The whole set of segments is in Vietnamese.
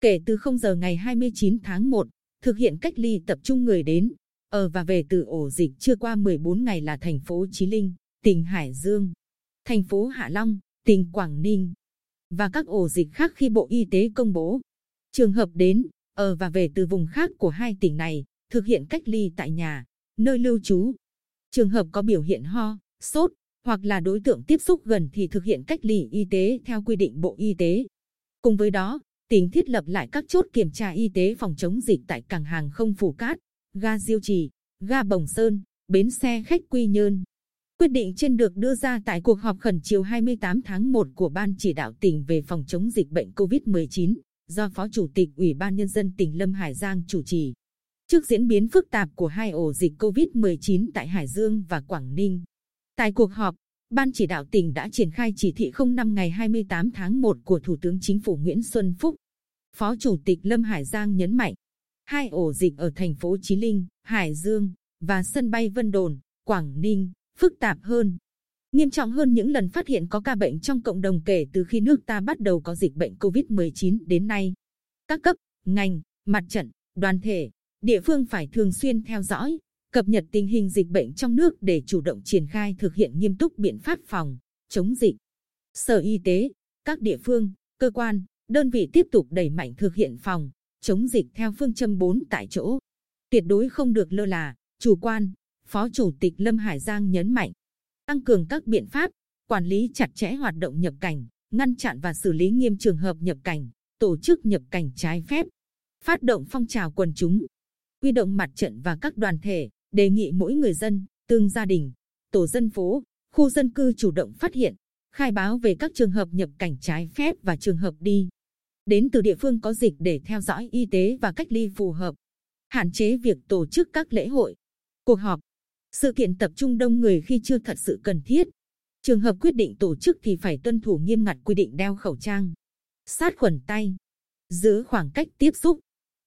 Kể từ 0 giờ ngày 29 tháng 1, thực hiện cách ly tập trung người đến, ở và về từ ổ dịch chưa qua 14 ngày là thành phố Chí Linh, tỉnh Hải Dương, thành phố Hạ Long, tỉnh Quảng Ninh và các ổ dịch khác khi Bộ Y tế công bố. Trường hợp đến, ở và về từ vùng khác của hai tỉnh này, thực hiện cách ly tại nhà, nơi lưu trú. Trường hợp có biểu hiện ho, sốt hoặc là đối tượng tiếp xúc gần thì thực hiện cách ly y tế theo quy định Bộ Y tế. Cùng với đó, tỉnh thiết lập lại các chốt kiểm tra y tế phòng chống dịch tại cảng hàng không phủ Cát, ga Diêu Trì, ga Bồng Sơn, bến xe khách Quy Nhơn. Quyết định trên được đưa ra tại cuộc họp khẩn chiều 28 tháng 1 của Ban chỉ đạo tỉnh về phòng chống dịch bệnh COVID-19 do Phó Chủ tịch Ủy ban Nhân dân tỉnh Lâm Hải Giang chủ trì. Trước diễn biến phức tạp của hai ổ dịch COVID-19 tại Hải Dương và Quảng Ninh. Tại cuộc họp, Ban chỉ đạo tỉnh đã triển khai chỉ thị 05 ngày 28 tháng 1 của Thủ tướng Chính phủ Nguyễn Xuân Phúc. Phó Chủ tịch Lâm Hải Giang nhấn mạnh, hai ổ dịch ở thành phố Chí Linh, Hải Dương và sân bay Vân Đồn, Quảng Ninh phức tạp hơn, nghiêm trọng hơn những lần phát hiện có ca bệnh trong cộng đồng kể từ khi nước ta bắt đầu có dịch bệnh COVID-19 đến nay. Các cấp, ngành, mặt trận, đoàn thể, địa phương phải thường xuyên theo dõi, cập nhật tình hình dịch bệnh trong nước để chủ động triển khai thực hiện nghiêm túc biện pháp phòng, chống dịch. Sở Y tế, các địa phương, cơ quan, đơn vị tiếp tục đẩy mạnh thực hiện phòng, chống dịch theo phương châm 4 tại chỗ. Tuyệt đối không được lơ là, chủ quan. Phó Chủ tịch Lâm Hải Giang nhấn mạnh, tăng cường các biện pháp, quản lý chặt chẽ hoạt động nhập cảnh, ngăn chặn và xử lý nghiêm trường hợp nhập cảnh, tổ chức nhập cảnh trái phép, phát động phong trào quần chúng, quy động mặt trận và các đoàn thể, đề nghị mỗi người dân, tương gia đình, tổ dân phố, khu dân cư chủ động phát hiện, khai báo về các trường hợp nhập cảnh trái phép và trường hợp đi đến từ địa phương có dịch để theo dõi y tế và cách ly phù hợp, hạn chế việc tổ chức các lễ hội, cuộc họp, sự kiện tập trung đông người khi chưa thật sự cần thiết. Trường hợp quyết định tổ chức thì phải tuân thủ nghiêm ngặt quy định đeo khẩu trang, sát khuẩn tay, giữ khoảng cách tiếp xúc,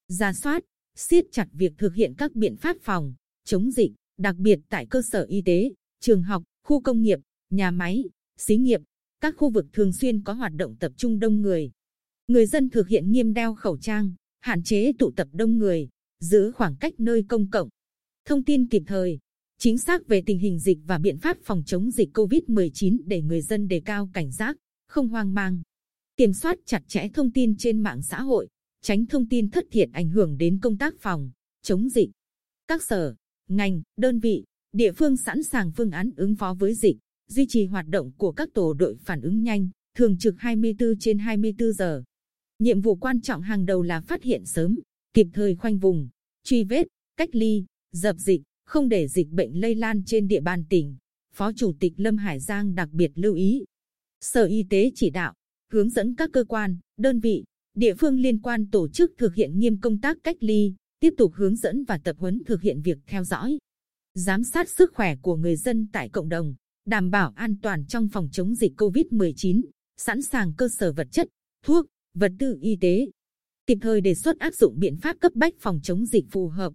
ra soát, siết chặt việc thực hiện các biện pháp phòng, chống dịch, đặc biệt tại cơ sở y tế, trường học, khu công nghiệp, nhà máy, xí nghiệp, các khu vực thường xuyên có hoạt động tập trung đông người. Người dân thực hiện nghiêm đeo khẩu trang, hạn chế tụ tập đông người, giữ khoảng cách nơi công cộng. Thông tin kịp thời, chính xác về tình hình dịch và biện pháp phòng chống dịch COVID-19 để người dân đề cao cảnh giác, không hoang mang. Kiểm soát chặt chẽ thông tin trên mạng xã hội, tránh thông tin thất thiệt ảnh hưởng đến công tác phòng, chống dịch. Các sở, ngành, đơn vị, địa phương sẵn sàng phương án ứng phó với dịch, duy trì hoạt động của các tổ đội phản ứng nhanh, thường trực 24 trên 24 giờ. Nhiệm vụ quan trọng hàng đầu là phát hiện sớm, kịp thời khoanh vùng, truy vết, cách ly, dập dịch, không để dịch bệnh lây lan trên địa bàn tỉnh. Phó Chủ tịch Lâm Hải Giang đặc biệt lưu ý. Sở Y tế chỉ đạo, hướng dẫn các cơ quan, đơn vị, địa phương liên quan tổ chức thực hiện nghiêm công tác cách ly, tiếp tục hướng dẫn và tập huấn thực hiện việc theo dõi, giám sát sức khỏe của người dân tại cộng đồng, đảm bảo an toàn trong phòng chống dịch COVID-19, sẵn sàng cơ sở vật chất, thuốc, vật tư y tế, kịp thời đề xuất áp dụng biện pháp cấp bách phòng chống dịch phù hợp,